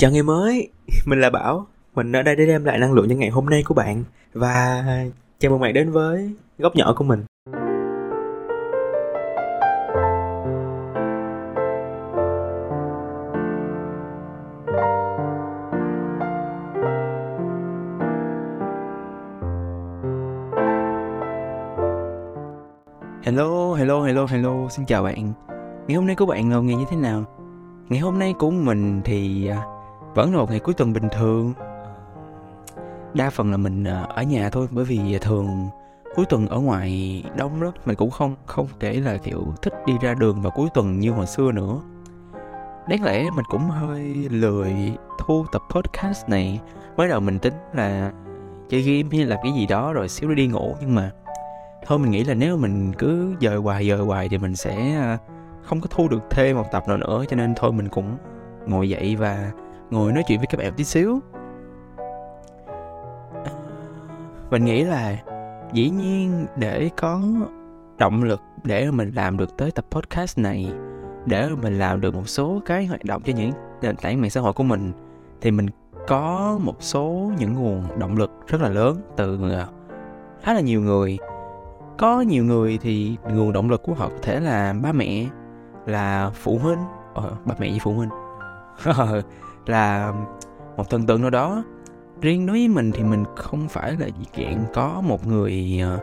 Chào ngày mới, mình là Bảo. Mình ở đây để đem lại năng lượng cho ngày hôm nay của bạn. Và chào mừng bạn đến với góc nhỏ của mình. Hello, hello, hello, hello, xin chào bạn. Ngày hôm nay của bạn là ngày như thế nào? Ngày hôm nay của mình thì à, vẫn là một ngày cuối tuần bình thường. Đa phần là mình à, ở nhà thôi Bởi vì thường cuối tuần ở ngoài đông lắm Mình cũng không không thể là kiểu thích đi ra đường vào cuối tuần như hồi xưa nữa. Đáng lẽ mình cũng hơi lười thu tập podcast này. Mới đầu mình tính là chơi game hay là cái gì đó rồi xíu đi ngủ Nhưng mà thôi mình nghĩ là nếu mình cứ dời hoài dời hoài thì mình sẽ à, không có thu được thêm một tập nào nữa cho nên thôi mình cũng ngồi dậy và ngồi nói chuyện với các bạn tí xíu. Mình nghĩ là dĩ nhiên để có động lực để mình làm được tới tập podcast này để mình làm được một số cái hoạt động cho những nền tảng mạng xã hội của mình thì mình có một số những nguồn động lực rất là lớn từ à, khá là nhiều người. Có nhiều người thì nguồn động lực của họ có thể là ba mẹ là phụ huynh ờ, ba mẹ với phụ huynh. Ờ, là một thần tượng nào đó. Riêng đối với mình thì mình không phải là dạng có một người ờ,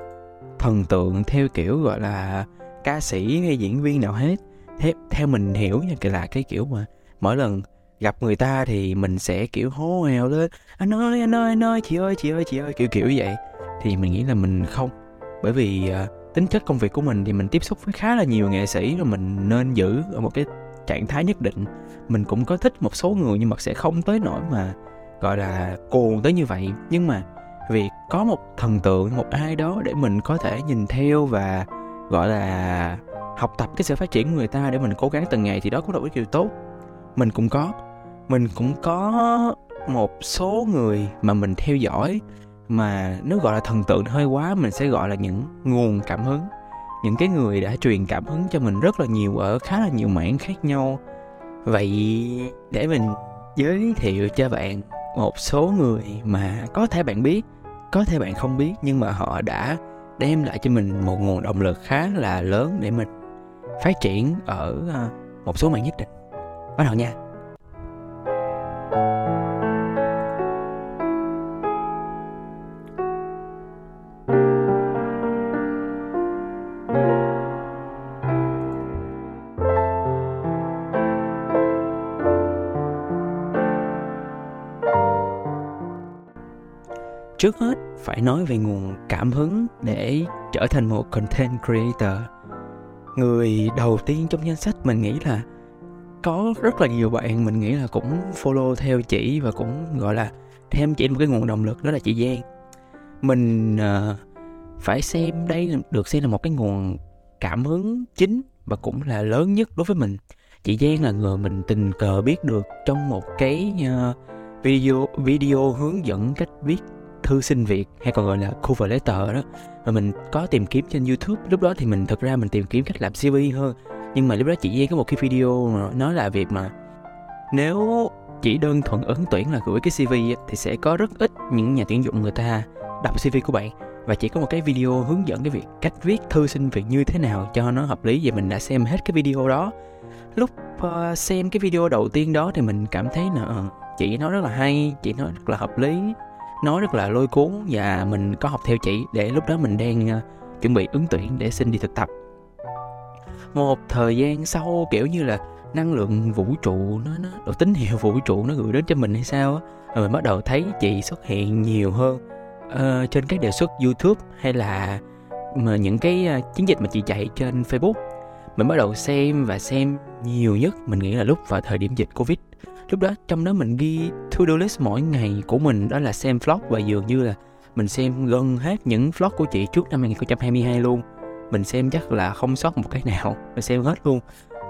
thần tượng theo kiểu gọi là ca sĩ hay diễn viên nào hết. Theo, theo mình hiểu nha là cái kiểu mà mỗi lần gặp người ta thì mình sẽ kiểu hô hào lên anh ơi anh ơi anh ơi chị ơi chị ơi chị ơi kiểu kiểu vậy. Thì mình nghĩ là mình không. Bởi vì uh, tính chất công việc của mình thì mình tiếp xúc với khá là nhiều nghệ sĩ rồi mình nên giữ ở một cái trạng thái nhất định. Mình cũng có thích một số người nhưng mà sẽ không tới nỗi mà, gọi là, cuồng tới như vậy. Nhưng mà việc có một thần tượng, một ai đó để mình có thể nhìn theo và, gọi là, học tập cái sự phát triển của người ta để mình cố gắng từng ngày thì đó cũng là một điều tốt. Mình cũng có, mình cũng có một số người mà mình theo dõi mà nếu gọi là thần tượng hơi quá, mình sẽ gọi là những nguồn cảm hứng những cái người đã truyền cảm hứng cho mình rất là nhiều ở khá là nhiều mảng khác nhau. Vậy để mình giới thiệu cho bạn một số người mà có thể bạn biết, có thể bạn không biết, nhưng mà họ đã đem lại cho mình một nguồn động lực khá là lớn để mình phát triển ở à, một số mảng nhất định. Bắt đầu nha. Trước hết phải nói về nguồn cảm hứng để trở thành một content creator. Người đầu tiên trong danh sách mình nghĩ là có rất là nhiều bạn mình nghĩ là cũng follow theo chị và cũng gọi là thêm chị một cái nguồn động lực đó là chị Giang. Mình uh, phải xem đây được xem là một cái nguồn cảm hứng chính và cũng là lớn nhất đối với mình. Chị Giang là người mình tình cờ biết được trong một cái uh, video video hướng dẫn cách viết thư xin việc hay còn gọi là cover letter đó. Và mình có tìm kiếm trên youtube. Lúc đó thì mình thực ra mình tìm kiếm cách làm cv hơn. Nhưng mà lúc đó chị Duyên có một cái video mà nói là việc mà nếu chỉ đơn thuần ứng tuyển là gửi cái cv thì sẽ có rất ít những nhà tuyển dụng người ta đọc cv của bạn. Và chỉ có một cái video hướng dẫn cái việc cách viết thư xin việc như thế nào cho nó hợp lý. Và mình đã xem hết cái video đó. Lúc uh, xem cái video đầu tiên đó thì mình cảm thấy là uh, chị nói rất là hay chị nói rất là hợp lý nói rất là lôi cuốn và mình có học theo chị để lúc đó mình đang uh, chuẩn bị ứng tuyển để xin đi thực tập. Một thời gian sau kiểu như là năng lượng vũ trụ nó nó độ tín hiệu vũ trụ nó gửi đến cho mình hay sao á rồi mình bắt đầu thấy chị xuất hiện nhiều hơn. Uh, trên các đề xuất youtube hay là mà những cái uh, chiến dịch mà chị chạy trên facebook mình bắt đầu xem và xem nhiều nhất mình nghĩ là lúc vào thời điểm dịch covid lúc đó trong đó mình ghi to do list mỗi ngày của mình, đó là xem vlog và dường như là mình xem gần hết những vlog của chị trước năm 2022 luôn. Mình xem chắc là không sót một cái nào, mình xem hết luôn.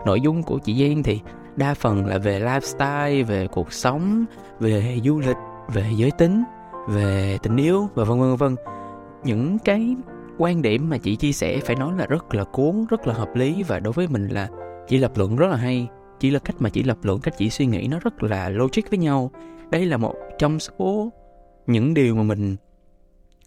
Nội dung của chị Giang thì đa phần là về lifestyle, về cuộc sống, về du lịch, về giới tính, về tình yêu và vân vân vân. Những cái quan điểm mà chị chia sẻ phải nói là rất là cuốn, rất là hợp lý và đối với mình là chị lập luận rất là hay chỉ là cách mà chỉ lập luận, cách chỉ suy nghĩ nó rất là logic với nhau. Đây là một trong số những điều mà mình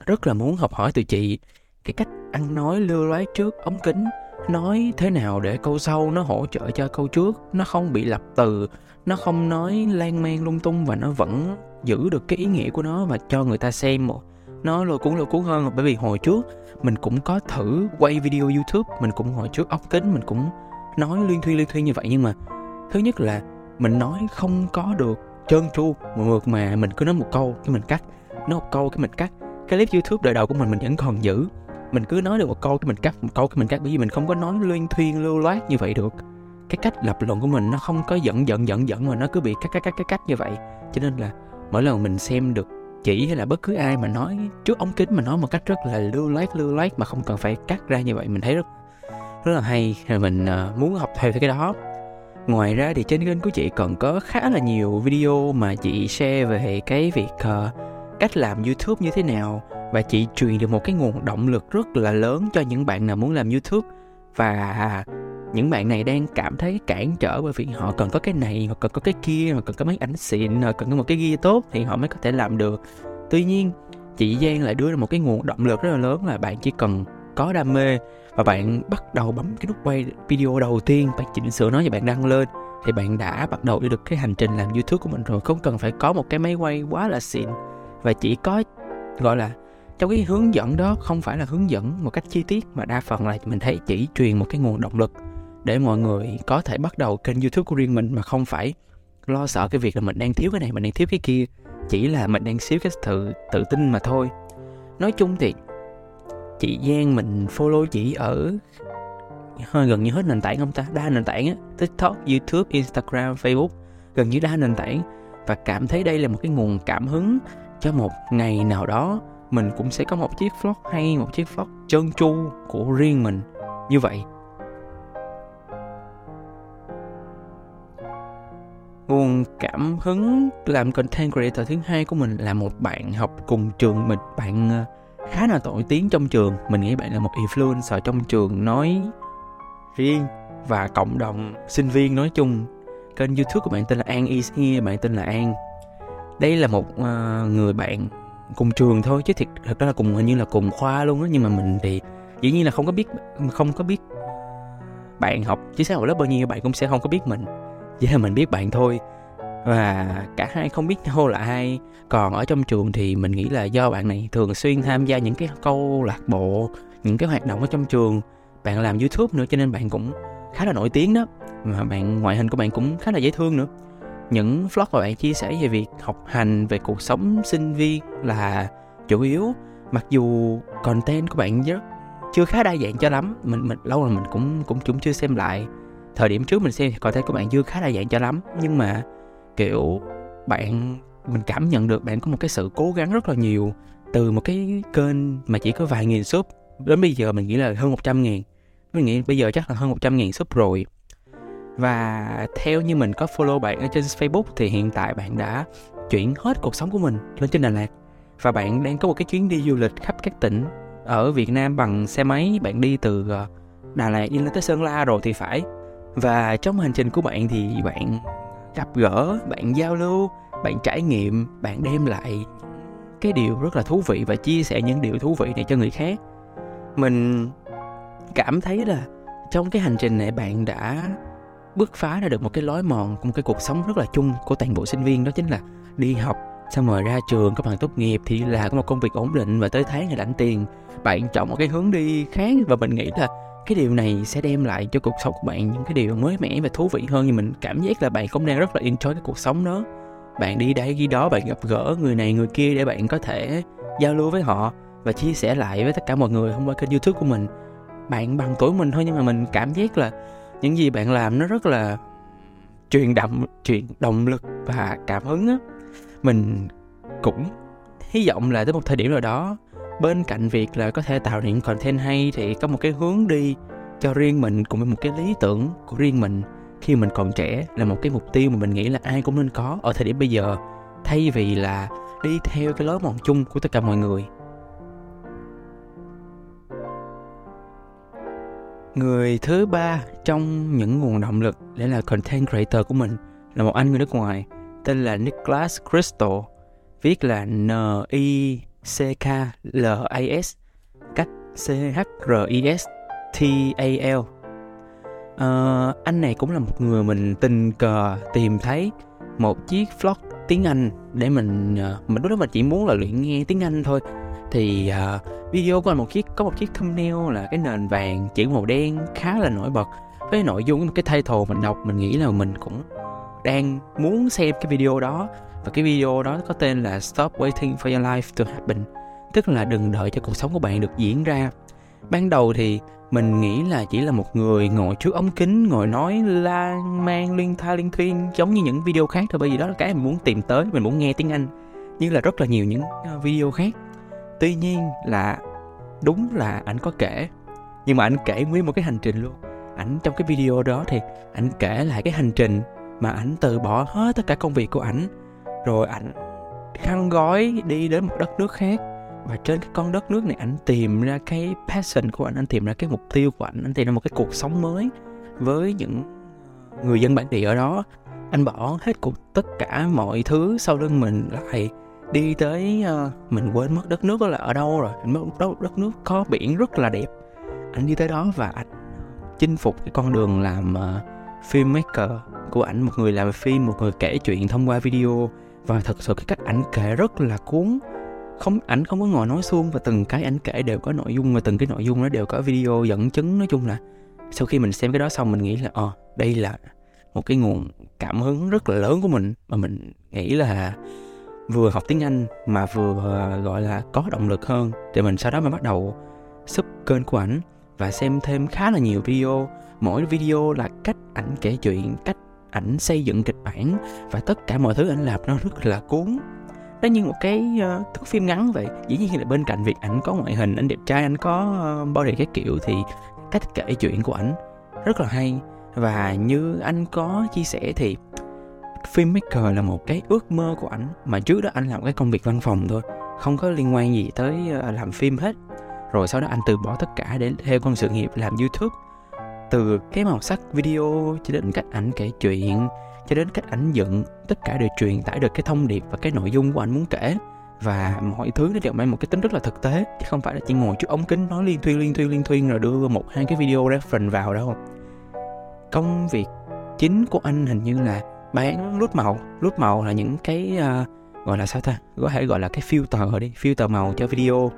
rất là muốn học hỏi từ chị. Cái cách ăn nói lưu loát trước, ống kính, nói thế nào để câu sau nó hỗ trợ cho câu trước. Nó không bị lập từ, nó không nói lan man lung tung và nó vẫn giữ được cái ý nghĩa của nó và cho người ta xem một nó lôi cuốn lôi cuốn hơn. Bởi vì hồi trước, mình cũng có thử quay video youtube, mình cũng hồi trước ống kính, mình cũng nói liên thuyên liên thuyên như vậy. Nhưng mà thứ nhất là mình nói không có được trơn tru mà mượt mà mình cứ nói một câu cái mình cắt. Nói một câu cái mình cắt. Cái clip youtube đời đầu của mình mình vẫn còn giữ. Mình cứ nói được một câu cái mình cắt một câu cái mình cắt bởi vì mình không có nói liên thuyên lưu loát như vậy được. Cái cách lập luận của mình nó không có dẫn dẫn dẫn dẫn mà nó cứ bị cắt cắt cắt cắt cắt như vậy. Cho nên là mỗi lần mình xem được chỉ hay là bất cứ ai mà nói trước ống kính mà nói một cách rất là lưu loát lưu loát mà không cần phải cắt ra như vậy mình thấy rất rất là hay. Mình uh, muốn học theo cái đó ngoài ra thì trên kênh của chị còn có khá là nhiều video mà chị share về cái việc uh, cách làm youtube như thế nào. Và chị truyền được một cái nguồn động lực rất là lớn cho những bạn nào muốn làm youtube. Và à, những bạn này đang cảm thấy cản trở bởi vì họ cần có cái này hoặc cần có cái kia hoặc cần có máy ảnh xịn hoặc cần có một cái gear tốt thì họ mới có thể làm được. Tuy nhiên chị Giang lại đưa ra một cái nguồn động lực rất là lớn là bạn chỉ cần có đam mê và bạn bắt đầu bấm cái nút quay video đầu tiên, bạn chỉnh sửa nó và bạn đăng lên. Thì bạn đã bắt đầu đi được cái hành trình làm youtube của mình rồi, không cần phải có một cái máy quay quá là xịn. Và chỉ có, gọi là, trong cái hướng dẫn đó, không phải là hướng dẫn một cách chi tiết, mà đa phần là mình thấy chỉ truyền một cái nguồn động lực để mọi người có thể bắt đầu kênh youtube của riêng mình, mà không phải lo sợ cái việc là mình đang thiếu cái này, mình đang thiếu cái kia. Chỉ là mình đang xíu cái sự tự tin mà thôi. Nói chung thì chị Giang mình follow chị ở hơi gần như hết nền tảng không ta? Đa nền tảng á tiktok youtube instagram facebook gần như đa nền tảng. Và cảm thấy đây là một cái nguồn cảm hứng cho một ngày nào đó mình cũng sẽ có một chiếc vlog hay một chiếc vlog trơn tru của riêng mình. Như vậy. Nguồn cảm hứng làm content creator thứ hai của mình là một bạn học cùng trường mình bạn uh, khá là nổi tiếng trong trường. Mình nghĩ bạn là một influencer trong trường nói riêng và cộng đồng sinh viên nói chung. Kênh youtube của bạn tên là an is here bạn tên là an. Đây là một uh, người bạn cùng trường thôi chứ thiệt thật ra là cùng hình như là cùng khoa luôn á nhưng mà mình thì dĩ nhiên là không có biết không có biết bạn học. Chứ sao ở lớp bao nhiêu bạn cũng sẽ không có biết mình. Chỉ là mình biết bạn thôi và cả hai không biết nhau là ai. Còn ở trong trường thì mình nghĩ là do bạn này thường xuyên tham gia những cái câu lạc bộ, những cái hoạt động ở trong trường. Bạn làm youtube nữa cho nên bạn cũng khá là nổi tiếng đó. Mà bạn, ngoại hình của bạn cũng khá là dễ thương nữa. Những vlog mà bạn chia sẻ về việc học hành, về cuộc sống sinh viên là chủ yếu. Mặc dù content của bạn rất, chưa khá đa dạng cho lắm. Mình mình, lâu rồi mình cũng cũng cũng chưa xem lại. Thời điểm trước mình xem thì content của bạn chưa khá đa dạng cho lắm. Nhưng mà kiểu, bạn, mình cảm nhận được bạn có một cái sự cố gắng rất là nhiều từ một cái kênh mà chỉ có vài nghìn sub. Đến bây giờ mình nghĩ là hơn 100 ngàn. Mình nghĩ bây giờ chắc là hơn 100 ngàn sub rồi. Và theo như mình có follow bạn ở trên Facebook thì hiện tại bạn đã chuyển hết cuộc sống của mình lên trên Đà Lạt. Và bạn đang có một cái chuyến đi du lịch khắp các tỉnh ở Việt Nam bằng xe máy. Bạn đi từ ờ, Đà Lạt đi lên tới Sơn La rồi thì phải. Và trong hành trình của bạn thì bạn gặp gỡ, bạn giao lưu, bạn trải nghiệm, bạn đem lại cái điều rất là thú vị và chia sẻ những điều thú vị này cho người khác. Mình cảm thấy là trong cái hành trình này bạn đã bứt phá ra được một cái lối mòn của một cái cuộc sống rất là chung của toàn bộ sinh viên, đó chính là đi học, xong rồi ra trường có bằng tốt nghiệp thì là có một công việc ổn định và tới tháng thì lãnh tiền. Bạn chọn một cái hướng đi khác và mình nghĩ là cái điều này sẽ đem lại cho cuộc sống của bạn những cái điều mới mẻ và thú vị hơn như mình cảm giác là bạn cũng đang rất là enjoy cái cuộc sống đó. Bạn đi đây đi đó bạn gặp gỡ người này người kia để bạn có thể giao lưu với họ và chia sẻ lại với tất cả mọi người thông qua kênh youtube của mình. Bạn bằng tuổi mình thôi nhưng mà mình cảm giác là những gì bạn làm nó rất là truyền động truyền động lực và cảm hứng á. Mình cũng hy vọng là tới một thời điểm nào đó bên cạnh việc là có thể tạo những content hay thì có một cái hướng đi cho riêng mình cùng với một cái lý tưởng của riêng mình. Khi mình còn trẻ là một cái mục tiêu mà mình nghĩ là ai cũng nên có. Ở thời điểm bây giờ, thay vì là đi theo cái lối mòn chung của tất cả mọi người. Người thứ ba trong những nguồn động lực để là content creator của mình là một anh người nước ngoài tên là Nicholas Crystal, viết là N I CKLAS cách CHRIS TAL uh, ờ, anh này cũng là một người mình tình cờ tìm thấy một chiếc vlog tiếng Anh để mình ờ, uh, mình lúc đó mình chỉ muốn là luyện nghe tiếng Anh thôi. Thì uh, video của anh một chiếc có một chiếc thumbnail là cái nền vàng chữ màu đen khá là nổi bật với nội dung cái title mình đọc mình nghĩ là mình cũng đang muốn xem cái video đó và cái video đó có tên là Stop Waiting for Your Life to Happen, tức là đừng đợi cho cuộc sống của bạn được diễn ra. Ban đầu thì mình nghĩ là chỉ là một người ngồi trước ống kính, ngồi nói lan man liên tha liên thuyên giống như những video khác thôi. Bởi vì đó là cái mình muốn tìm tới, mình muốn nghe tiếng anh như là rất là nhiều những ờ, video khác. Tuy nhiên là đúng là ảnh có kể, nhưng mà ảnh kể nguyên một cái hành trình luôn. Ảnh trong cái video đó thì ảnh kể lại cái hành trình mà ảnh từ bỏ hết tất cả công việc của ảnh rồi ảnh khăn gói đi đến một đất nước khác. Và trên cái con đất nước này anh tìm ra cái passion của anh anh tìm ra cái mục tiêu của anh anh tìm ra một cái cuộc sống mới với những người dân bản địa ở đó. Anh bỏ hết cuộc tất cả mọi thứ sau lưng mình lại đi tới uh, mình quên mất đất nước đó là ở đâu rồi. Mình mất đất, đất nước có biển rất là đẹp. Anh đi tới đó và anh chinh phục cái con đường làm uh, filmmaker của ảnh một người làm phim một người kể chuyện thông qua video và thật sự cái cách ảnh kể rất là cuốn. Không, ảnh không có ngồi nói suông và từng cái ảnh kể đều có nội dung và từng cái nội dung nó đều có video dẫn chứng. Nói chung là sau khi mình xem cái đó xong mình nghĩ là ờ đây là một cái nguồn cảm hứng rất là lớn của mình. Mà mình nghĩ là vừa học tiếng Anh mà vừa ờ, gọi là có động lực hơn. Thì mình sau đó mới bắt đầu sub kênh của ảnh và xem thêm khá là nhiều video. Mỗi video là cách ảnh kể chuyện, cách ảnh xây dựng kịch bản và tất cả mọi thứ ảnh làm nó rất là cuốn. Nó như một cái uh, thước phim ngắn vậy. Dĩ nhiên là bên cạnh việc ảnh có ngoại hình anh đẹp trai anh có uh, body các kiểu thì cách kể chuyện của ảnh rất là hay. Và như anh có chia sẻ thì filmmaker là một cái ước mơ của ảnh. Mà trước đó anh làm cái công việc văn phòng thôi không có liên quan gì tới uh, làm phim hết. Rồi sau đó anh từ bỏ tất cả để theo con sự nghiệp làm youtube từ cái màu sắc video cho đến cách ảnh kể chuyện cho đến cách ảnh dựng tất cả đều truyền tải được cái thông điệp và cái nội dung của anh muốn kể. Và mọi thứ nó đều mang một cái tính rất là thực tế chứ không phải là chỉ ngồi trước ống kính nói liên thuyên liên thuyên liên thuyên rồi đưa một hai cái video reference vào đâu. Công việc chính của anh hình như là bán lút màu. Lút màu là những cái uh, gọi là sao ta? Có thể gọi là cái filter đi filter màu cho video.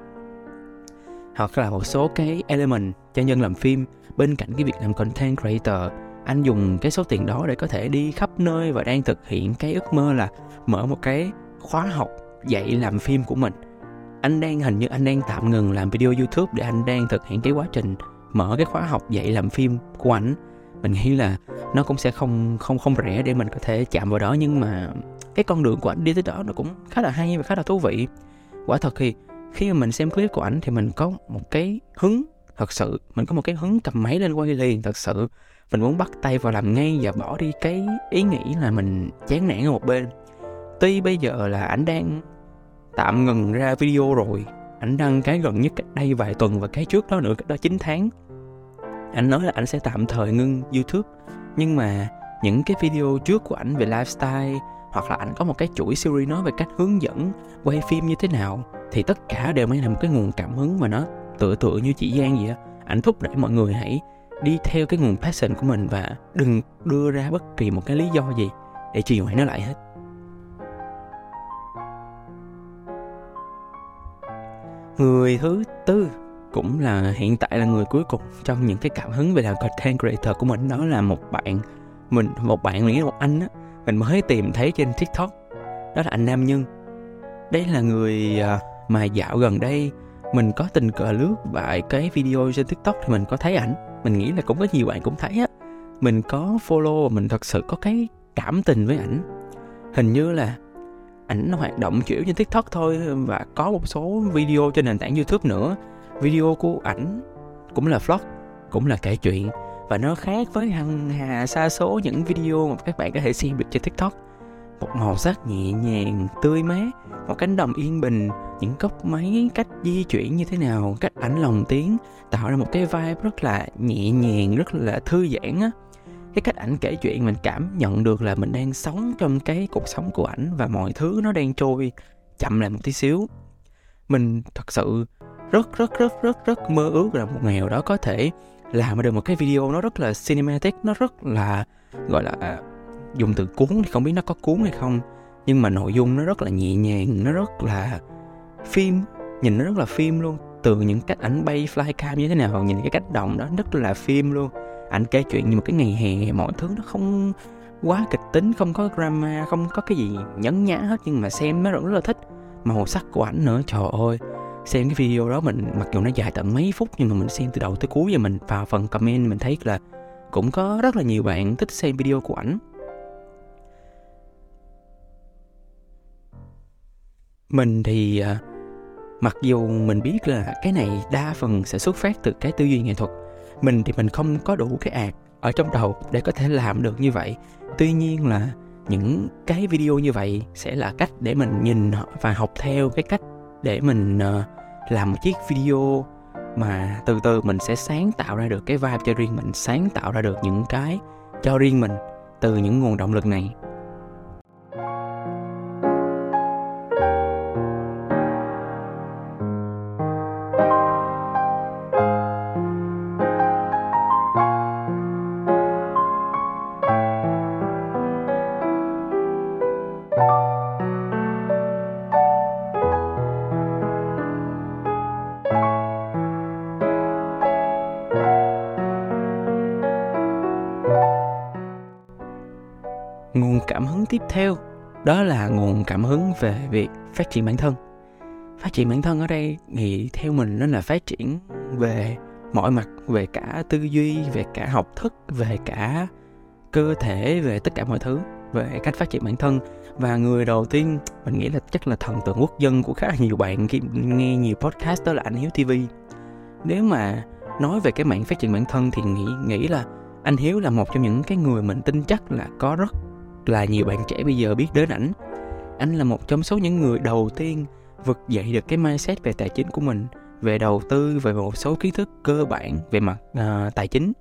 Hoặc là một số cái element cho nhân làm phim bên cạnh cái việc làm content creator, anh dùng cái số tiền đó để có thể đi khắp nơi và đang thực hiện cái ước mơ là mở một cái khóa học dạy làm phim của mình. Anh đang, hình như anh đang tạm ngừng làm video youtube để anh đang thực hiện cái quá trình mở cái khóa học dạy làm phim của anh mình nghĩ là nó cũng sẽ không không không rẻ để mình có thể chạm vào đó, nhưng mà cái con đường của anh đi tới đó nó cũng khá là hay và khá là thú vị. Quả thật thì khi mà mình xem clip của ảnh thì mình có một cái hứng thật sự, mình có một cái hứng cầm máy lên quay liền, thật sự. Mình muốn bắt tay vào làm ngay và bỏ đi cái ý nghĩ là mình chán nản ở một bên. Tuy bây giờ là ảnh đang tạm ngừng ra video rồi, ảnh đăng cái gần nhất cách đây vài tuần và cái trước đó nữa, cách đó 9 tháng. Anh nói là ảnh sẽ tạm thời ngưng youtube, nhưng mà những cái video trước của ảnh về lifestyle hoặc là ảnh có một cái chuỗi series nói về cách hướng dẫn quay phim như thế nào, thì tất cả đều mới là một cái nguồn cảm hứng mà nó tựa tựa như chị Giang vậy á. Ảnh thúc đẩy mọi người hãy đi theo cái nguồn passion của mình và đừng đưa ra bất kỳ một cái lý do gì để trì hoãn nó lại hết. Người thứ tư cũng là, hiện tại là người cuối cùng trong những cái cảm hứng về làm content creator của mình. Đó là một bạn mình, một bạn nghĩa là một anh á. Mình mới tìm thấy trên tiktok. Đó là anh nam nhân. Đây là người à, mà dạo gần đây mình có tình cờ lướt vài cái video trên tiktok thì mình có thấy ảnh. Mình nghĩ là cũng có nhiều bạn cũng thấy á. Mình có follow và mình thật sự có cái cảm tình với ảnh. Hình như là ảnh hoạt động kiểu trên tiktok thôi và có một số video trên nền tảng youtube nữa. Video của ảnh cũng là vlog, cũng là kể chuyện và nó khác với hằng hà xa số những video mà các bạn có thể xem được trên tiktok một màu sắc nhẹ nhàng, tươi mát, một cánh đồng yên bình. Những góc máy cách di chuyển như thế nào, cách ảnh lồng tiếng, tạo ra một cái vibe rất là nhẹ nhàng, rất là thư giãn á. Cái cách ảnh kể chuyện mình cảm nhận được là mình đang sống trong cái cuộc sống của ảnh và mọi thứ nó đang trôi chậm lại một tí xíu. Mình thật sự rất rất rất rất rất mơ ước là một ngày nào đó có thể làm được một cái video nó rất là cinematic, nó rất là, gọi là à, dùng từ cuốn thì không biết nó có cuốn hay không, nhưng mà nội dung nó rất là nhẹ nhàng, nó rất là phim, nhìn nó rất là phim luôn. Từ những cách ảnh bay flycam như thế nào, nhìn cái cách động đó, rất là phim luôn. Ảnh kể chuyện như một cái ngày hè, mọi thứ nó không quá kịch tính, không có drama, không có cái gì nhấn nhá hết, nhưng mà xem nó rất là thích. Màu sắc của ảnh nữa, trời ơi, xem cái video đó mình, mặc dù nó dài tận mấy phút, nhưng mà mình xem từ đầu tới cuối và mình vào phần comment mình thấy là cũng có rất là nhiều bạn thích xem video của ảnh. Mình thì à, mặc dù mình biết là cái này đa phần sẽ xuất phát từ cái tư duy nghệ thuật, mình thì mình không có đủ cái ạt ở trong đầu để có thể làm được như vậy. Tuy nhiên là những cái video như vậy sẽ là cách để mình nhìn và học theo cái cách để mình à, làm một chiếc video mà từ từ mình sẽ sáng tạo ra được cái vibe cho riêng mình, sáng tạo ra được những cái cho riêng mình từ những nguồn động lực này. Tiếp theo. Đó là nguồn cảm hứng về việc phát triển bản thân. Phát triển bản thân ở đây thì theo mình nó là phát triển về mọi mặt, về cả tư duy, về cả học thức, về cả cơ thể, về tất cả mọi thứ, về cách phát triển bản thân. Và người đầu tiên, mình nghĩ là chắc là thần tượng quốc dân của khá là nhiều bạn khi nghe nhiều podcast đó là anh Hiếu TV nếu mà nói về cái mạng phát triển bản thân thì nghĩ nghĩ là anh Hiếu là một trong những cái người mình tin chắc là có rất là nhiều bạn trẻ bây giờ biết đến ảnh. Anh là một trong số những người đầu tiên vực dậy được cái mindset về tài chính của mình về đầu tư về một số kiến thức cơ bản về mặt uh, tài chính.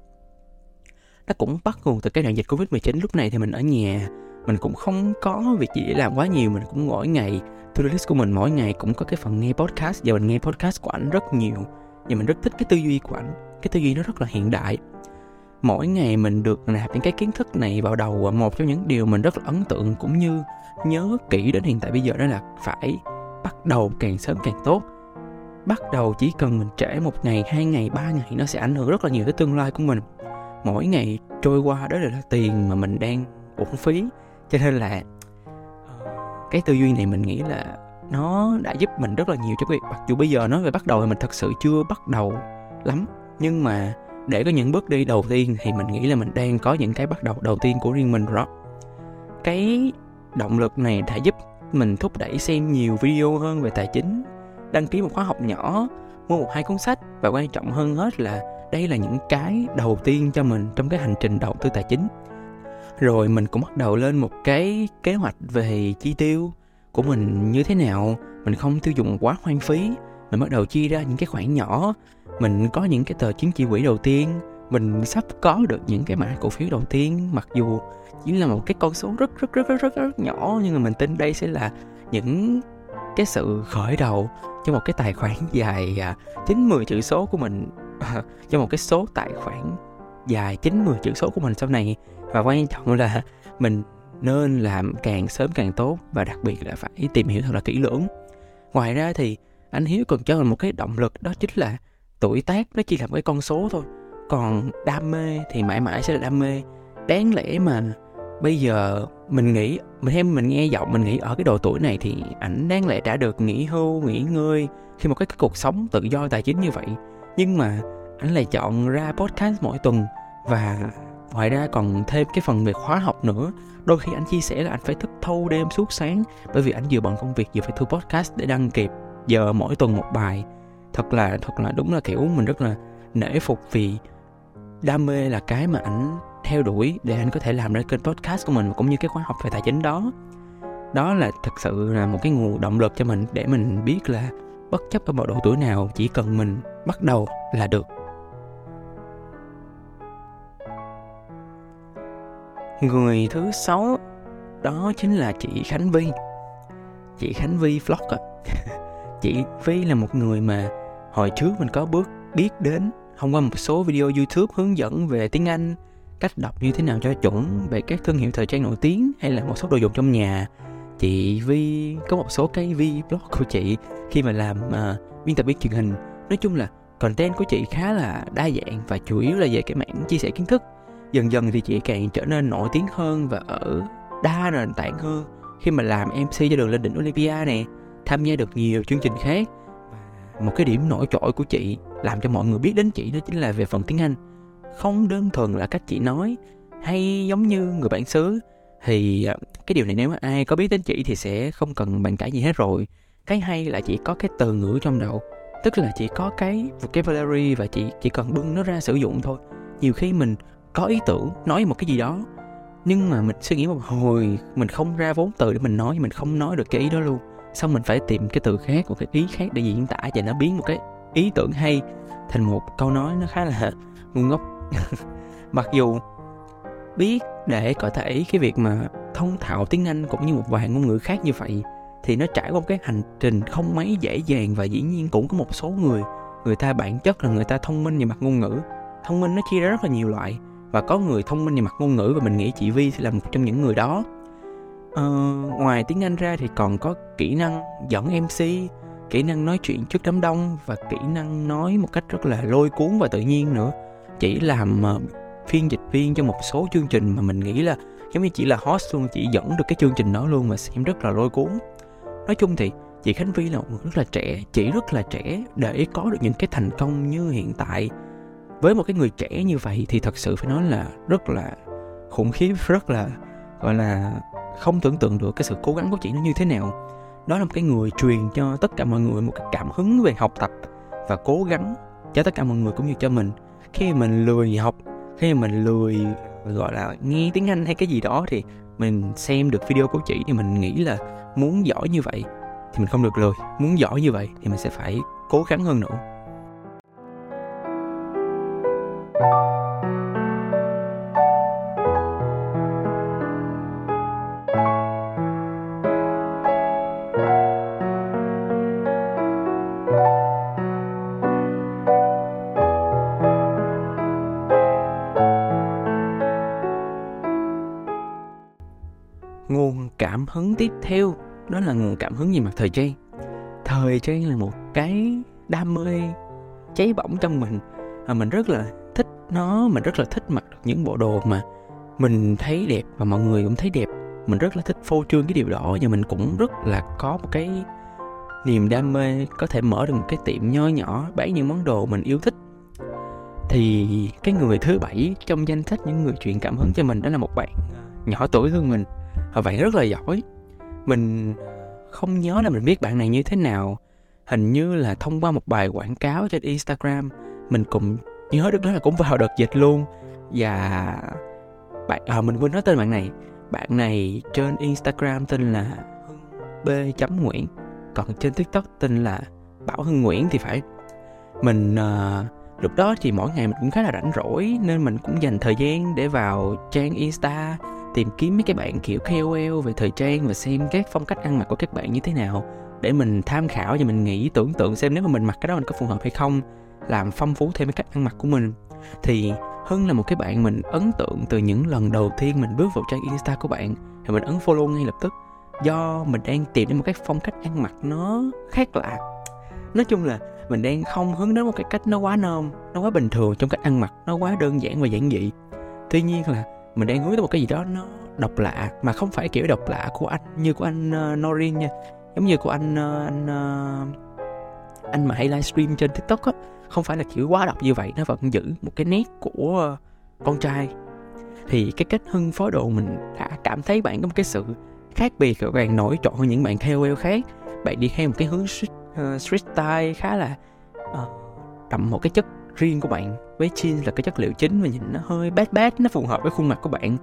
Nó cũng bắt nguồn từ cái đại dịch covid 19 lúc này thì mình ở nhà mình cũng không có việc gì để làm quá nhiều. Mình cũng mỗi ngày to list của mình mỗi ngày cũng có cái phần nghe podcast. Và mình nghe podcast của ảnh rất nhiều và mình rất thích cái tư duy của ảnh. Cái tư duy nó rất là hiện đại mỗi ngày mình được nạp những cái kiến thức này vào đầu, và một trong những điều mình rất là ấn tượng cũng như nhớ kỹ đến hiện tại bây giờ đó là phải bắt đầu càng sớm càng tốt. Bắt đầu chỉ cần mình trễ một ngày, hai ngày, ba ngày nó sẽ ảnh hưởng rất là nhiều tới tương lai của mình. Mỗi ngày trôi qua đó là tiền mà mình đang uổng phí. Cho nên là ờ, cái tư duy này mình nghĩ là nó đã giúp mình rất là nhiều cho việc mặc dù bây giờ nói về bắt đầu thì mình thật sự chưa bắt đầu lắm. Nhưng mà để có những bước đi đầu tiên thì mình nghĩ là mình đang có những cái bắt đầu đầu tiên của riêng mình rồi cái động lực này đã giúp mình thúc đẩy xem nhiều video hơn về tài chính, đăng ký một khóa học nhỏ, mua một hai cuốn sách và quan trọng hơn hết là đây là những cái đầu tiên cho mình trong cái hành trình đầu tư tài chính. Rồi mình cũng bắt đầu lên một cái kế hoạch về chi tiêu của mình như thế nào. Mình không tiêu dùng quá hoang phí, mình bắt đầu chia ra những cái khoản nhỏ mình có những cái tờ chứng chỉ quỹ đầu tiên. Mình sắp có được những cái mã cổ phiếu đầu tiên. Mặc dù chỉ là một cái con số rất rất rất rất rất, rất nhỏ nhưng mà mình tin đây sẽ là những cái sự khởi đầu cho một cái tài khoản dài à, chín mười chữ số của mình. Cho một cái số tài khoản dài chín mười chữ số của mình sau này. Và quan trọng là mình nên làm càng sớm càng tốt và đặc biệt là phải tìm hiểu thật là kỹ lưỡng. Ngoài ra thì anh hiếu còn cho mình một cái động lực đó chính là tuổi tác nó chỉ là một cái con số thôi. Còn đam mê thì mãi mãi sẽ là đam mê. Đáng lẽ mà bây giờ mình nghĩ mình thêm mình nghe giọng mình nghĩ ở cái độ tuổi này thì ảnh đáng lẽ đã được nghỉ hưu nghỉ ngơi khi một cái, cái cuộc sống tự do tài chính như vậy. Nhưng mà ảnh lại chọn ra podcast mỗi tuần và ngoài ra còn thêm cái phần về khóa học nữa. Đôi khi anh chia sẻ là anh phải thức thâu đêm suốt sáng bởi vì anh vừa bận công việc vừa phải thu podcast để đăng kịp giờ mỗi tuần một bài thật là thật là đúng là kiểu mình rất là nể phục vì đam mê là cái mà ảnh theo đuổi để anh có thể làm ra kênh podcast của mình cũng như cái khóa học về tài chính đó. Đó là thật sự là một cái nguồn động lực cho mình để mình biết là bất chấp ở mọi độ tuổi nào, chỉ cần mình bắt đầu là được. Người thứ sáu, đó chính là chị khánh vi chị khánh vi vlog ạ. Chị vi là một người mà hồi trước mình có bước biết đến thông qua một số video youtube hướng dẫn về tiếng anh cách đọc như thế nào cho chuẩn về các thương hiệu thời trang nổi tiếng hay là một số đồ dùng trong nhà. Chị Vi có một số cái vlog của chị khi mà làm uh, biên tập viên truyền hình. Nói chung là content của chị khá là đa dạng và chủ yếu là về cái mảng chia sẻ kiến thức. Dần dần thì chị càng trở nên nổi tiếng hơn và ở đa nền tảng hơn. Khi mà làm MC cho đường lên đỉnh Olympia nè tham gia được nhiều chương trình khác một cái điểm nổi trội của chị, làm cho mọi người biết đến chị đó chính là về phần tiếng Anh. Không đơn thuần là cách chị nói, hay giống như người bản xứ. Thì à, cái điều này nếu mà ai có biết đến chị thì sẽ không cần bàn cãi gì hết rồi. Cái hay là chị có cái từ ngữ trong đầu, tức là chị có cái vocabulary và chị chỉ cần bưng nó ra sử dụng thôi. Nhiều khi mình có ý tưởng, nói một cái gì đó, nhưng mà mình suy nghĩ một hồi, mình không ra vốn từ để mình nói, mình không nói được cái ý đó luôn xong mình phải tìm cái từ khác, một cái ý khác để diễn tả và nó biến một cái ý tưởng hay thành một câu nói nó khá là ngu ngốc. Mặc dù biết để có thể cái việc mà thông thạo tiếng Anh cũng như một vài ngôn ngữ khác như vậy, thì nó trải qua một cái hành trình không mấy dễ dàng và dĩ nhiên cũng có một số người người ta bản chất là người ta thông minh về mặt ngôn ngữ. Thông minh nó chia ra rất là nhiều loại và có người thông minh về mặt ngôn ngữ và mình nghĩ chị Vi sẽ là một trong những người đó. Ờ, ngoài tiếng Anh ra thì còn có kỹ năng dẫn MC kỹ năng nói chuyện trước đám đông và kỹ năng nói một cách rất là lôi cuốn và tự nhiên nữa. Chỉ làm uh, phiên dịch viên cho một số chương trình mà mình nghĩ là giống như chỉ là host luôn chỉ dẫn được cái chương trình đó luôn mà xem rất là lôi cuốn. Nói chung thì chị Khánh Vy là một người rất là trẻ chỉ rất là trẻ để có được những cái thành công như hiện tại. Với một cái người trẻ như vậy thì thật sự phải nói là rất là khủng khiếp rất là gọi là không tưởng tượng được cái sự cố gắng của chị nó như thế nào. Đó là một cái người truyền cho tất cả mọi người một cái cảm hứng về học tập và cố gắng cho tất cả mọi người cũng như cho mình. Khi mình lười học, khi mình lười, gọi là, nghe tiếng Anh hay cái gì đó thì mình xem được video của chị thì mình nghĩ là muốn giỏi như vậy thì mình không được lười. Muốn giỏi như vậy thì mình sẽ phải cố gắng hơn nữa. Tiếp theo, đó là nguồn cảm hứng về mặt thời trang. Thời trang là một cái đam mê cháy bỏng trong mình và mình rất là thích nó, mình rất là thích mặc những bộ đồ mà mình thấy đẹp và mọi người cũng thấy đẹp. Mình rất là thích phô trương cái điều đó và mình cũng rất là có một cái niềm đam mê có thể mở được một cái tiệm nho nhỏ, bán những món đồ mình yêu thích. Thì cái người thứ bảy trong danh sách những người truyền cảm hứng cho mình đó là một bạn nhỏ tuổi hơn mình. Và bạn rất là giỏi mình ờ, không nhớ là mình biết bạn này như thế nào. Hình như là thông qua một bài quảng cáo trên instagram mình cũng nhớ được đó là cũng vào đợt dịch luôn. Và bạn à, mình quên nói tên bạn này. Bạn này trên instagram tên là b chấm nguyễn còn trên tiktok tên là bảo hưng nguyễn thì phải. Mình uh, lúc đó thì mỗi ngày mình cũng khá là rảnh rỗi nên mình cũng dành thời gian để vào trang insta tìm kiếm mấy cái bạn kiểu KOL về thời trang và xem các phong cách ăn mặc của các bạn như thế nào, để mình tham khảo và mình nghĩ, tưởng tượng xem nếu mà mình mặc cái đó mình có phù hợp hay không, làm phong phú thêm cái cách ăn mặc của mình. Thì Hưng là một cái bạn mình ấn tượng từ những lần đầu tiên mình bước vào trang Insta của bạn, thì mình ấn follow ngay lập tức, do mình đang tìm đến một cái phong cách ăn mặc nó khác lạ. Nói chung là mình đang không hướng đến một cái cách nó quá nôm, nó quá bình thường trong cách ăn mặc, nó quá đơn giản và giản dị. Tuy nhiên là mình đang hướng tới một cái gì đó nó độc lạ mà không phải kiểu độc lạ của anh như của anh ờ, uh, Norin nha. Giống như của anh uh, anh uh, anh mà hay livestream trên tiktok á. Không phải là kiểu quá độc như vậy nó vẫn giữ một cái nét của uh, con trai. Thì cái cách hưng phối đồ mình đã cảm thấy bạn có một cái sự khác biệt và bạn nổi trội hơn những bạn KOL khác. Bạn đi theo một cái hướng street, uh, street style khá là uh, đậm một cái chất riêng của bạn. Với jeans là cái chất liệu chính và nhìn nó hơi bát bát nó phù hợp với khuôn mặt của bạn.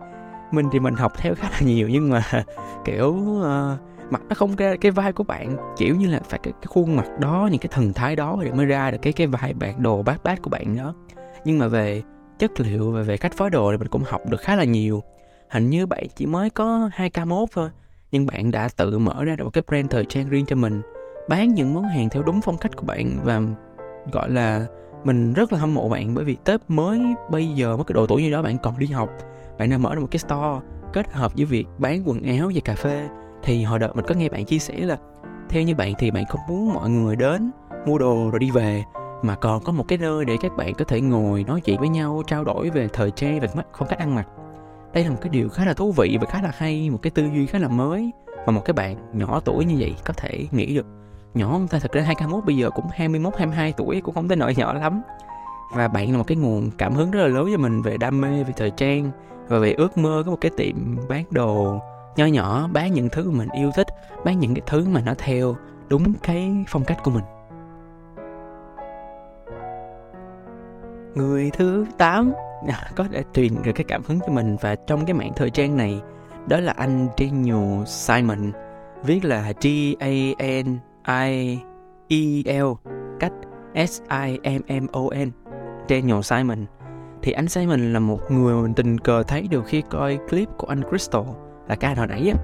Mình thì mình học theo khá là nhiều nhưng mà kiểu uh, mặt nó không ra cái vai của bạn. Kiểu như là phải cái, cái khuôn mặt đó những cái thần thái đó để mới ra được cái cái vai bạn đồ bát bát của bạn đó. Nhưng mà về chất liệu và về cách phối đồ thì mình cũng học được khá là nhiều. Hình như bạn chỉ mới có 2 k mốt thôi nhưng bạn đã tự mở ra được một cái brand thời trang riêng cho mình. Bán những món hàng theo đúng phong cách của bạn và gọi là mình rất là hâm mộ bạn bởi vì Tết mới bây giờ, mới cái độ tuổi như đó bạn còn đi học. Bạn đã mở được một cái store kết hợp với việc bán quần áo và cà phê. Thì hồi đợt mình có nghe bạn chia sẻ là, theo như bạn thì bạn không muốn mọi người đến mua đồ rồi đi về, mà còn có một cái nơi để các bạn có thể ngồi nói chuyện với nhau, trao đổi về thời trang, về phong cách ăn mặc. Đây là một cái điều khá là thú vị và khá là hay, một cái tư duy khá là mới mà một cái bạn nhỏ tuổi như vậy có thể nghĩ được nhỏ không ta thật ra 21 bây giờ cũng 21 22 tuổi cũng không tới nỗi nhỏ lắm. Và bạn là một cái nguồn cảm hứng rất là lớn cho mình về đam mê về thời trang và về ước mơ có một cái tiệm bán đồ nho nhỏ bán những thứ mình yêu thích bán những cái thứ mà nó theo đúng cái phong cách của mình. Người thứ 8 à, có thể truyền được cái cảm hứng cho mình và trong cái mạng thời trang này đó là anh Daniel Simon viết là G A N I E L cách S I M M O N. Daniel Simon. Thì anh Simon là một người mà mình tình cờ thấy được khi coi clip của anh Crystal. Là ca hồi nãy á.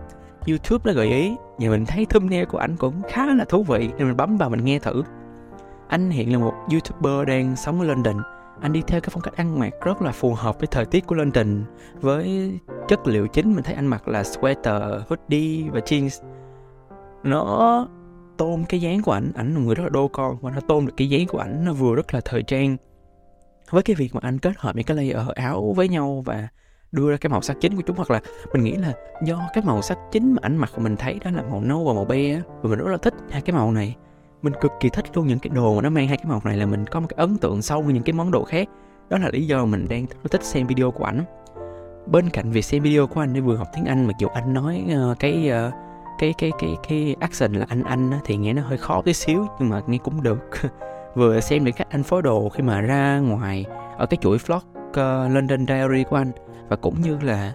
YouTube nó gợi ý và mình thấy thumbnail của anh cũng khá là thú vị nên mình bấm vào mình nghe thử. Anh hiện là một YouTuber đang sống ở London. Anh đi theo cái phong cách ăn mặc rất là phù hợp với thời tiết của London. Với chất liệu chính mình thấy anh mặc là sweater, hoodie và jeans. Nó tôn cái dáng của ảnh. Ảnh là người rất là đô con và nó tôn được cái dáng của ảnh nó vừa rất là thời trang. Với cái việc mà anh kết hợp những cái layer áo với nhau và đưa ra cái màu sắc chính của chúng hoặc là mình nghĩ là do cái màu sắc chính mà ảnh mặc của mình thấy đó là màu nâu và màu be và mình rất là thích hai cái màu này. Mình cực kỳ thích luôn những cái đồ mà nó mang hai cái màu này là mình có một cái ấn tượng sâu với những cái món đồ khác. Đó là lý do mình đang rất thích xem video của ảnh. Bên cạnh việc xem video của anh để vừa học tiếng anh mặc dù anh nói uh, cái uh, cái cái cái cái action là anh anh thì nghe nó hơi khó tí xíu nhưng mà nghe cũng được. Vừa xem được cách anh phối đồ khi mà ra ngoài ở cái chuỗi vlog uh, London Diary của anh. Và cũng như là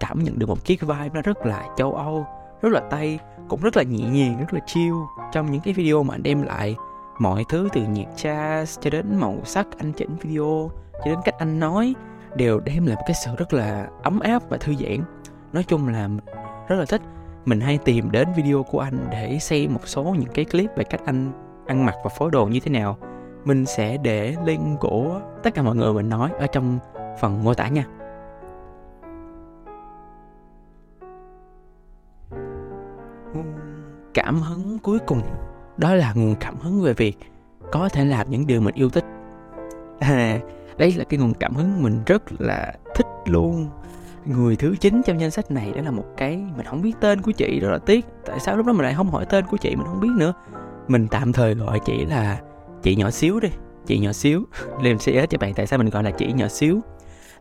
cảm nhận được một chiếc vibe nó rất là châu Âu rất là Tây cũng rất là nhẹ nhàng rất là chill. Trong những cái video mà anh đem lại mọi thứ từ nhạc jazz cho đến màu sắc anh chỉnh video cho đến cách anh nói đều đem lại một cái sự rất là ấm áp và thư giãn. Nói chung là rất là thích mình hay tìm đến video của anh để xem một số những cái clip về cách anh ăn mặc và phối đồ như thế nào. Mình sẽ để link của tất cả mọi người mình nói ở trong phần mô tả nha. Cảm hứng cuối cùng. Đó là nguồn cảm hứng về việc có thể làm những điều mình yêu thích. À, đây là cái nguồn cảm hứng mình rất là thích luôn người thứ chín trong danh sách này đó là một cái mình không biết tên của chị rồi là tiếc. Tại sao lúc đó mình lại không hỏi tên của chị mình không biết nữa? Mình tạm thời gọi chị là chị nhỏ xíu đi, chị nhỏ xíu. Liền sẽ cho bạn, tại sao mình gọi là chị nhỏ xíu?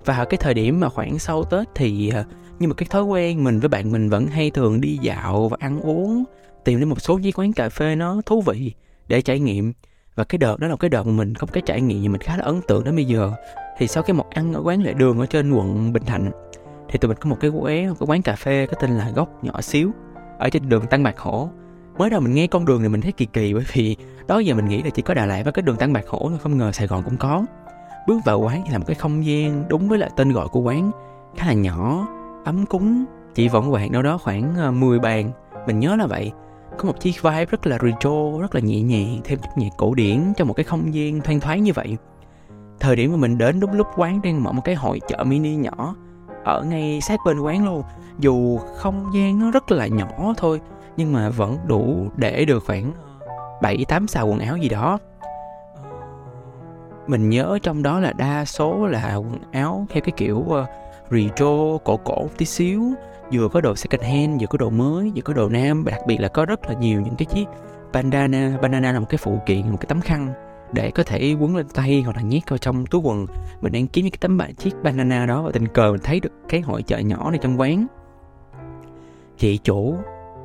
Và cái thời điểm mà khoảng sau tết thì ờ, nhưng như một cái thói quen mình với bạn mình vẫn hay thường đi dạo và ăn uống, tìm đến một số cái quán cà phê nó thú vị để trải nghiệm. Và cái đợt đó là cái đợt mà mình có cái trải nghiệm mình khá là ấn tượng đến bây giờ. Thì sau cái một ăn ở quán lệ đường ở trên quận bình thạnh thì tụi mình có một cái quán một cái quán cà phê có tên là góc nhỏ xíu, ở trên đường tăng bạc hổ. Mới đầu mình nghe con đường này mình thấy kỳ kỳ, bởi vì đó giờ mình nghĩ là chỉ có đà lạt và cái đường tăng bạc hổ thôi, không ngờ sài gòn cũng có. Bước vào quán thì là một cái không gian đúng với lại tên gọi của quán khá là nhỏ, ấm cúng, chỉ vỏn quạt đâu đó khoảng ờ, 10 bàn. Mình nhớ là vậy. Có một chiếc vibe rất là retro, rất là nhẹ nhàng, thêm chút nhạc cổ điển trong một cái không gian thoang thoáng như vậy. Thời điểm mà mình đến đúng lúc quán đang mở một cái hội chợ mini nhỏ ở ngay sát bên quán luôn. Dù không gian nó rất là nhỏ thôi nhưng mà vẫn đủ để được khoảng bảy tám xào quần áo gì đó. Mình nhớ trong đó là đa số là quần áo theo cái kiểu uh, retro cổ cổ tí xíu. Vừa có đồ second hand vừa có đồ mới vừa có đồ nam. Đặc biệt là có rất là nhiều những cái chiếc bandana. Bandana là một cái phụ kiện một cái tấm khăn để có thể quấn lên tay hoặc là nhét vào trong túi quần. Mình đang kiếm cái tấm chiếc banana đó và tình cờ mình thấy được cái hội chợ nhỏ này trong quán. Chị chủ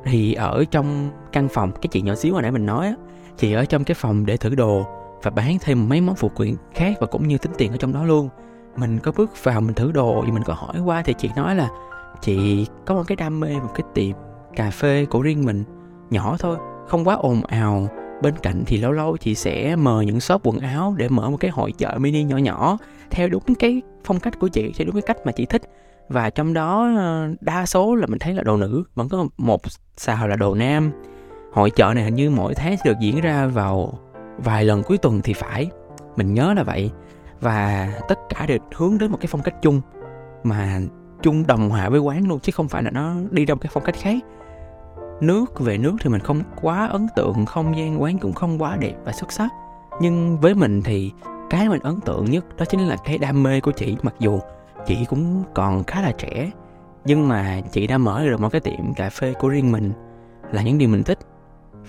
thì ở trong căn phòng, cái chị nhỏ xíu hồi nãy mình nói chị ở trong cái phòng để thử đồ và bán thêm mấy món phụ kiện khác và cũng như tính tiền ở trong đó luôn. Mình có bước vào mình thử đồ thì mình có hỏi qua thì chị nói là chị có một cái đam mê, một cái tiệm cà phê của riêng mình, nhỏ thôi, không quá ồn ào bên cạnh thì lâu lâu chị sẽ mời những shop quần áo để mở một cái hội chợ mini nhỏ nhỏ, theo đúng cái phong cách của chị, theo đúng cái cách mà chị thích. Và trong đó ờ, đa số là mình thấy là đồ nữ, vẫn có một xào là đồ nam. Hội chợ này hình như mỗi tháng sẽ được diễn ra vào vài lần cuối tuần thì phải, mình nhớ là vậy. Và tất cả đều hướng đến một cái phong cách chung, mà chung đồng hòa với quán luôn, chứ không phải là nó đi ra một cái phong cách khác nước, về nước thì mình không quá ấn tượng, không gian quán cũng không quá đẹp và xuất sắc. Nhưng với mình thì cái mình ấn tượng nhất đó chính là cái đam mê của chị, mặc dù chị cũng còn khá là trẻ. Nhưng mà chị đã mở được một cái tiệm cà phê của riêng mình là những điều mình thích.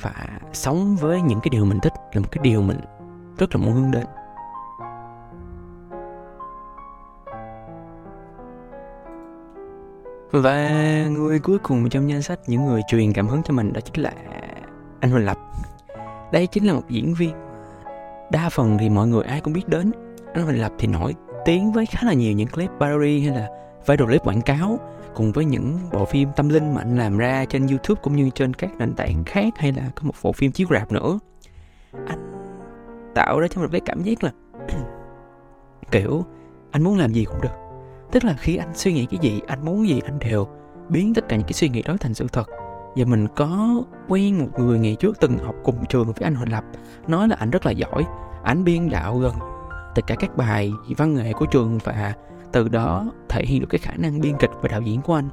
Và sống với những cái điều mình thích là một cái điều mình rất là muốn hướng đến. Và người cuối cùng trong danh sách những người truyền cảm hứng cho mình đó chính là anh Huỳnh Lập. Đây chính là một diễn viên đa phần thì mọi người ai cũng biết đến. Anh Huỳnh Lập thì nổi tiếng với khá là nhiều những clip parody hay là video clip quảng cáo, cùng với những bộ phim tâm linh mà anh làm ra trên YouTube cũng như trên các nền tảng khác, hay là có một bộ phim chiếu rạp nữa. Anh tạo ra cho mình cái cảm giác là kiểu anh muốn làm gì cũng được tức là khi anh suy nghĩ cái gì, anh muốn gì, anh đều biến tất cả những cái suy nghĩ đó thành sự thật. Và mình có quen một người ngày trước từng học cùng trường với anh Huỳnh Lập. Nói là anh rất là giỏi, anh biên đạo gần tất cả các bài văn nghệ của trường và từ đó thể hiện được cái khả năng biên kịch và đạo diễn của anh.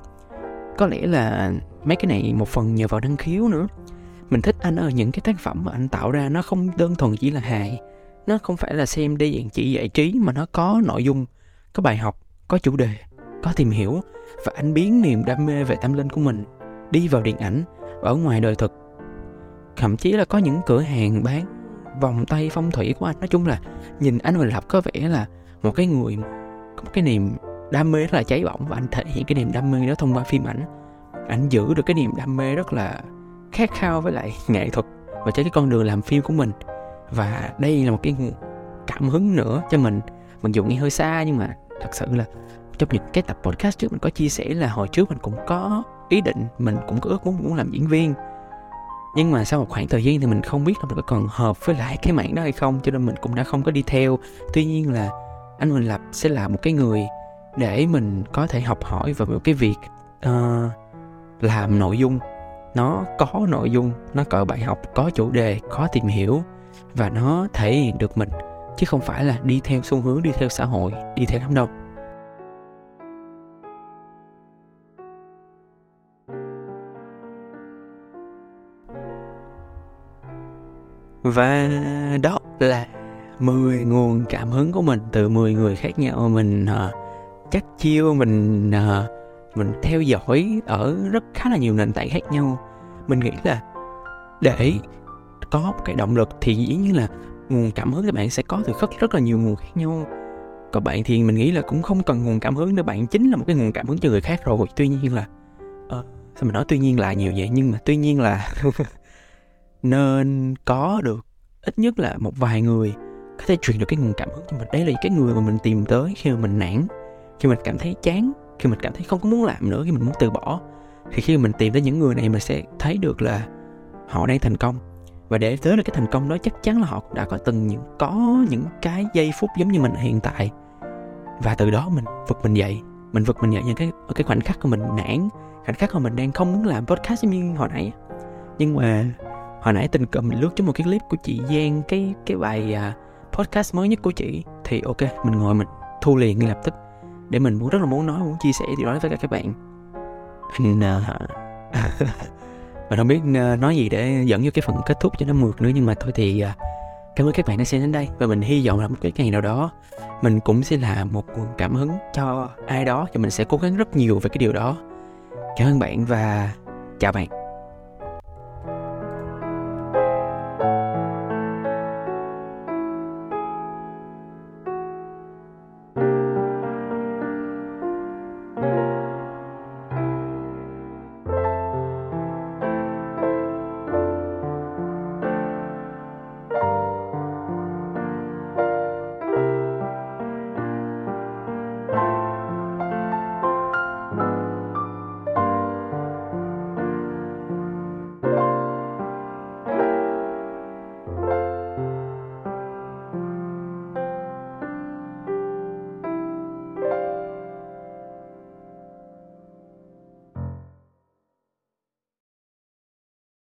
Có lẽ là mấy cái này một phần nhờ vào năng khiếu nữa. Mình thích anh ở những cái tác phẩm mà anh tạo ra, nó không đơn thuần chỉ là hài. Nó không phải là xem đi dạng chỉ giải trí mà nó có nội dung, có bài học có chủ đề, có tìm hiểu và anh biến niềm đam mê về tâm linh của mình đi vào điện ảnh ở ngoài đời thực. Thậm chí là có những cửa hàng bán vòng tay phong thủy của anh. Nói chung là nhìn anh Huỳnh Lập có vẻ là một cái người, có một cái niềm đam mê rất là cháy bỏng và anh thể hiện cái niềm đam mê đó thông qua phim ảnh. Anh giữ được cái niềm đam mê rất là khát khao với lại nghệ thuật và trên cái con đường làm phim của mình. Và đây là một cái nguồn cảm hứng nữa cho mình. Mặc dù nghe hơi xa nhưng mà thật sự là trong những cái tập podcast trước mình có chia sẻ là hồi trước mình cũng có ý định mình cũng có ước muốn muốn làm diễn viên. Nhưng mà sau một khoảng thời gian thì mình không biết là mình có còn hợp với lại cái mảng đó hay không cho nên mình cũng đã không có đi theo. Tuy nhiên là anh mình Lập sẽ là một cái người để mình có thể học hỏi và một cái việc uh, làm nội dung. Nó có nội dung nó có bài học có chủ đề có tìm hiểu và nó thể hiện được mình chứ không phải là đi theo xu hướng đi theo xã hội đi theo đám đông. Và đó là 10 nguồn cảm hứng của mình từ 10 người khác nhau. Mình uh, chắc chiêu mình uh, mình theo dõi ở rất khá là nhiều nền tảng khác nhau. Mình nghĩ là để có một cái động lực thì dĩ nhiên là nguồn cảm hứng các bạn sẽ có từ rất rất là nhiều nguồn khác nhau. Còn bạn thì mình nghĩ là cũng không cần nguồn cảm hứng nữa bạn chính là một cái nguồn cảm hứng cho người khác rồi. Tuy nhiên là uh, sao mình nói tuy nhiên là nhiều vậy? Nhưng mà tuy nhiên là nên có được ít nhất là một vài người có thể truyền được cái nguồn cảm hứng cho mình. Đấy là cái người mà mình tìm tới khi mà mình nản khi mình cảm thấy chán khi mình cảm thấy không có muốn làm nữa khi mình muốn từ bỏ. Thì khi mình tìm tới những người này mình sẽ thấy được là họ đang thành công và để tới được cái thành công đó chắc chắn là họ đã có từng những có những cái giây phút giống như mình hiện tại. Và từ đó mình vực mình dậy. Mình vực mình dậy những cái cái khoảnh khắc của mình nản khoảnh khắc mà mình đang không muốn làm podcast như hồi nãy. Nhưng mà hồi nãy tình cờ mình lướt cho một cái clip của chị Giang cái cái bài à, podcast mới nhất của chị. Thì ok mình ngồi mình thu liền ngay lập tức. Để mình muốn rất là muốn nói muốn chia sẻ điều đó với các bạn. Mình à, uh, mình không biết ờ, nói gì để dẫn vô cái phần kết thúc cho nó mượt nữa, nhưng mà thôi thì ờ, cảm ơn các bạn đã xem đến đây. Và mình hy vọng là một cái ngày nào đó, mình cũng sẽ là một nguồn cảm hứng cho ai đó và mình sẽ cố gắng rất nhiều về cái điều đó. Cảm ơn bạn và chào bạn.